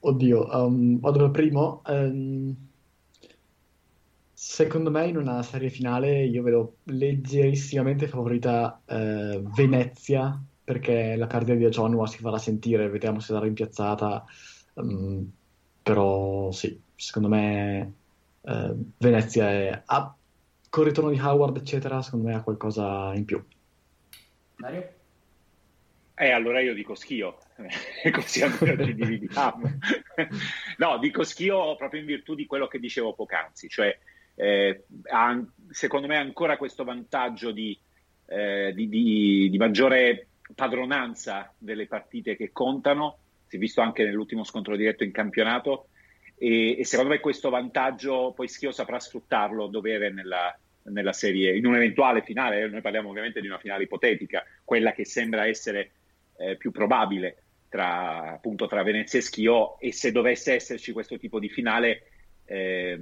oddio, um, vado per primo. Um, secondo me in una serie finale io vedo leggerissimamente favorita eh, Venezia perché la perdita di Ajonua si farà sentire, vediamo se sarà rimpiazzata. Um, però sì, secondo me eh, Venezia è, ha, con il ritorno di Howard, eccetera, secondo me ha qualcosa in più. Mario? Eh, allora io dico schio, così almeno ci dividiamo. no, dico schio proprio in virtù di quello che dicevo poc'anzi, cioè eh, ha, secondo me ancora questo vantaggio di, eh, di, di, di, maggiore padronanza delle partite che contano, si è visto anche nell'ultimo scontro diretto in campionato, e, e secondo me questo vantaggio poi Schio saprà sfruttarlo dovere nella, nella serie, in un eventuale finale, noi parliamo ovviamente di una finale ipotetica, quella che sembra essere eh, più probabile tra, appunto, tra Venezia e Schio. E se dovesse esserci questo tipo di finale eh,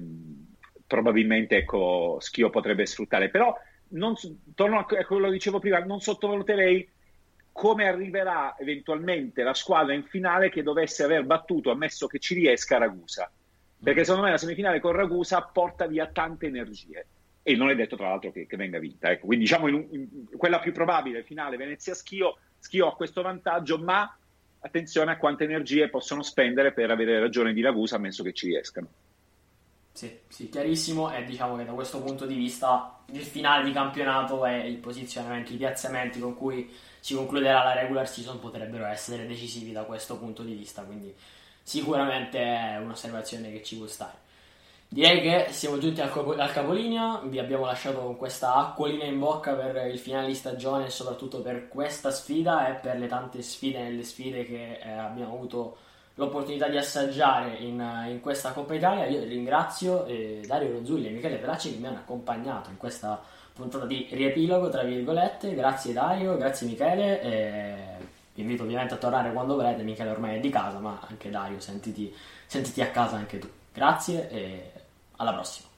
probabilmente ecco, Schio potrebbe sfruttare. Però non, torno a quello che dicevo prima, non sottovaluterei come arriverà eventualmente la squadra in finale che dovesse aver battuto, ammesso che ci riesca, Ragusa. Perché secondo me la semifinale con Ragusa porta via tante energie e non è detto tra l'altro che, che venga vinta. Ecco. Quindi diciamo in, in, quella più probabile finale Venezia-Schio Schio ha questo vantaggio, ma attenzione a quante energie possono spendere per avere ragione di Ragusa, ammesso che ci riescano. Sì, sì, chiarissimo. E diciamo che da questo punto di vista il finale di campionato e il posizionamento, i piazzamenti con cui si concluderà la regular season potrebbero essere decisivi da questo punto di vista, quindi sicuramente è un'osservazione che ci può stare. Direi che siamo giunti al, capo, al, capolinea, vi abbiamo lasciato con questa acquolina in bocca per il finale di stagione e soprattutto per questa sfida e per le tante sfide nelle sfide che eh, abbiamo avuto l'opportunità di assaggiare in, in, questa Coppa Italia. Io ringrazio eh, Dario Rozzulli e Michele Pelacci che mi hanno accompagnato in questa puntata di riepilogo, tra virgolette. Grazie Dario, grazie Michele. E vi invito ovviamente a tornare quando volete. Michele ormai è di casa, ma anche Dario, sentiti, sentiti a casa anche tu. Grazie e alla prossima.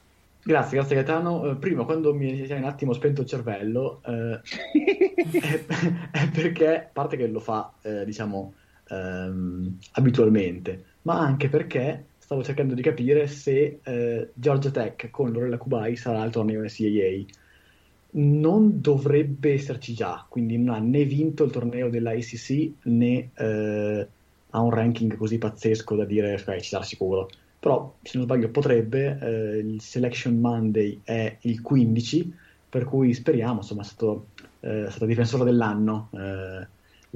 Grazie, grazie Gaetano. Eh, prima, quando mi hai un attimo spento il cervello, eh, è, è, perché, a parte che lo fa, eh, diciamo, ehm, abitualmente, ma anche perché stavo cercando di capire se eh, Georgia Tech con Lorella Kubai sarà al torneo NCAA. Non dovrebbe esserci già, quindi non ha né vinto il torneo della ACC né eh, ha un ranking così pazzesco da dire ok, ci sarà sicuro però se non sbaglio potrebbe, eh, il Selection Monday è il 15, per cui speriamo, insomma è, stato, eh, è stata difensore dell'anno eh,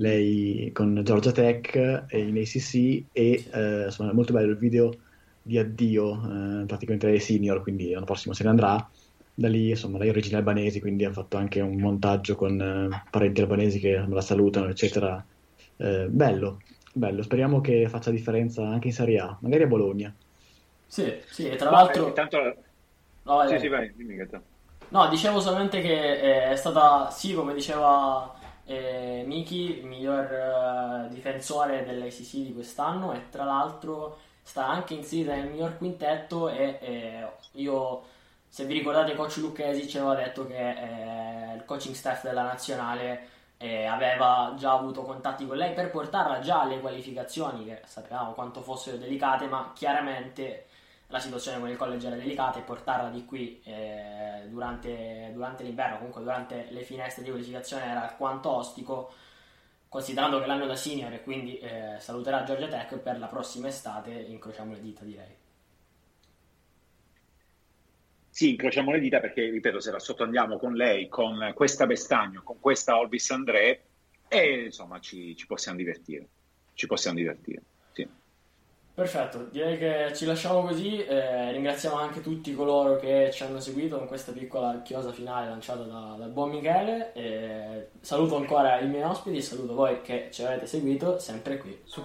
lei con Georgia Tech e in ACC e eh, insomma è molto bello il video di addio eh, praticamente ai senior, quindi l'anno prossimo se ne andrà. Da lì, insomma, lei è origine albanesi, quindi ha fatto anche un montaggio con eh, parenti albanesi che la salutano, eccetera. bello, bello. Speriamo che faccia differenza anche in Serie A, magari a Bologna. Sì, sì, e tra Ma, l'altro... Intanto... No, sì, sì, vai, dimmi che No, dicevo solamente che eh, è stata, sì, come diceva eh, Miki, miglior eh, difensore dell'ACC di quest'anno e tra l'altro sta anche inserita nel miglior quintetto e eh, io, se vi ricordate, coach Lucchesi ci aveva detto che eh, il coaching staff della nazionale eh, aveva già avuto contatti con lei per portarla già alle qualificazioni, che sapevamo quanto fossero delicate, ma chiaramente la situazione con il college era delicata e portarla di qui eh, durante, durante, l'inverno, comunque durante le finestre di qualificazione era alquanto ostico, considerando che l'anno da senior e quindi eh, saluterà Georgia Tech per la prossima estate, incrociamo le dita direi. Sì, incrociamo le dita perché, ripeto, se la sottoandiamo con lei, con questa Bestagno, con questa Olvis André, e insomma ci, ci possiamo divertire. Ci possiamo divertire. Perfetto, direi che ci lasciamo così, eh, ringraziamo anche tutti coloro che ci hanno seguito in questa piccola chiosa finale lanciata da, dal buon Michele. E saluto ancora i miei ospiti e saluto voi che ci avete seguito sempre qui su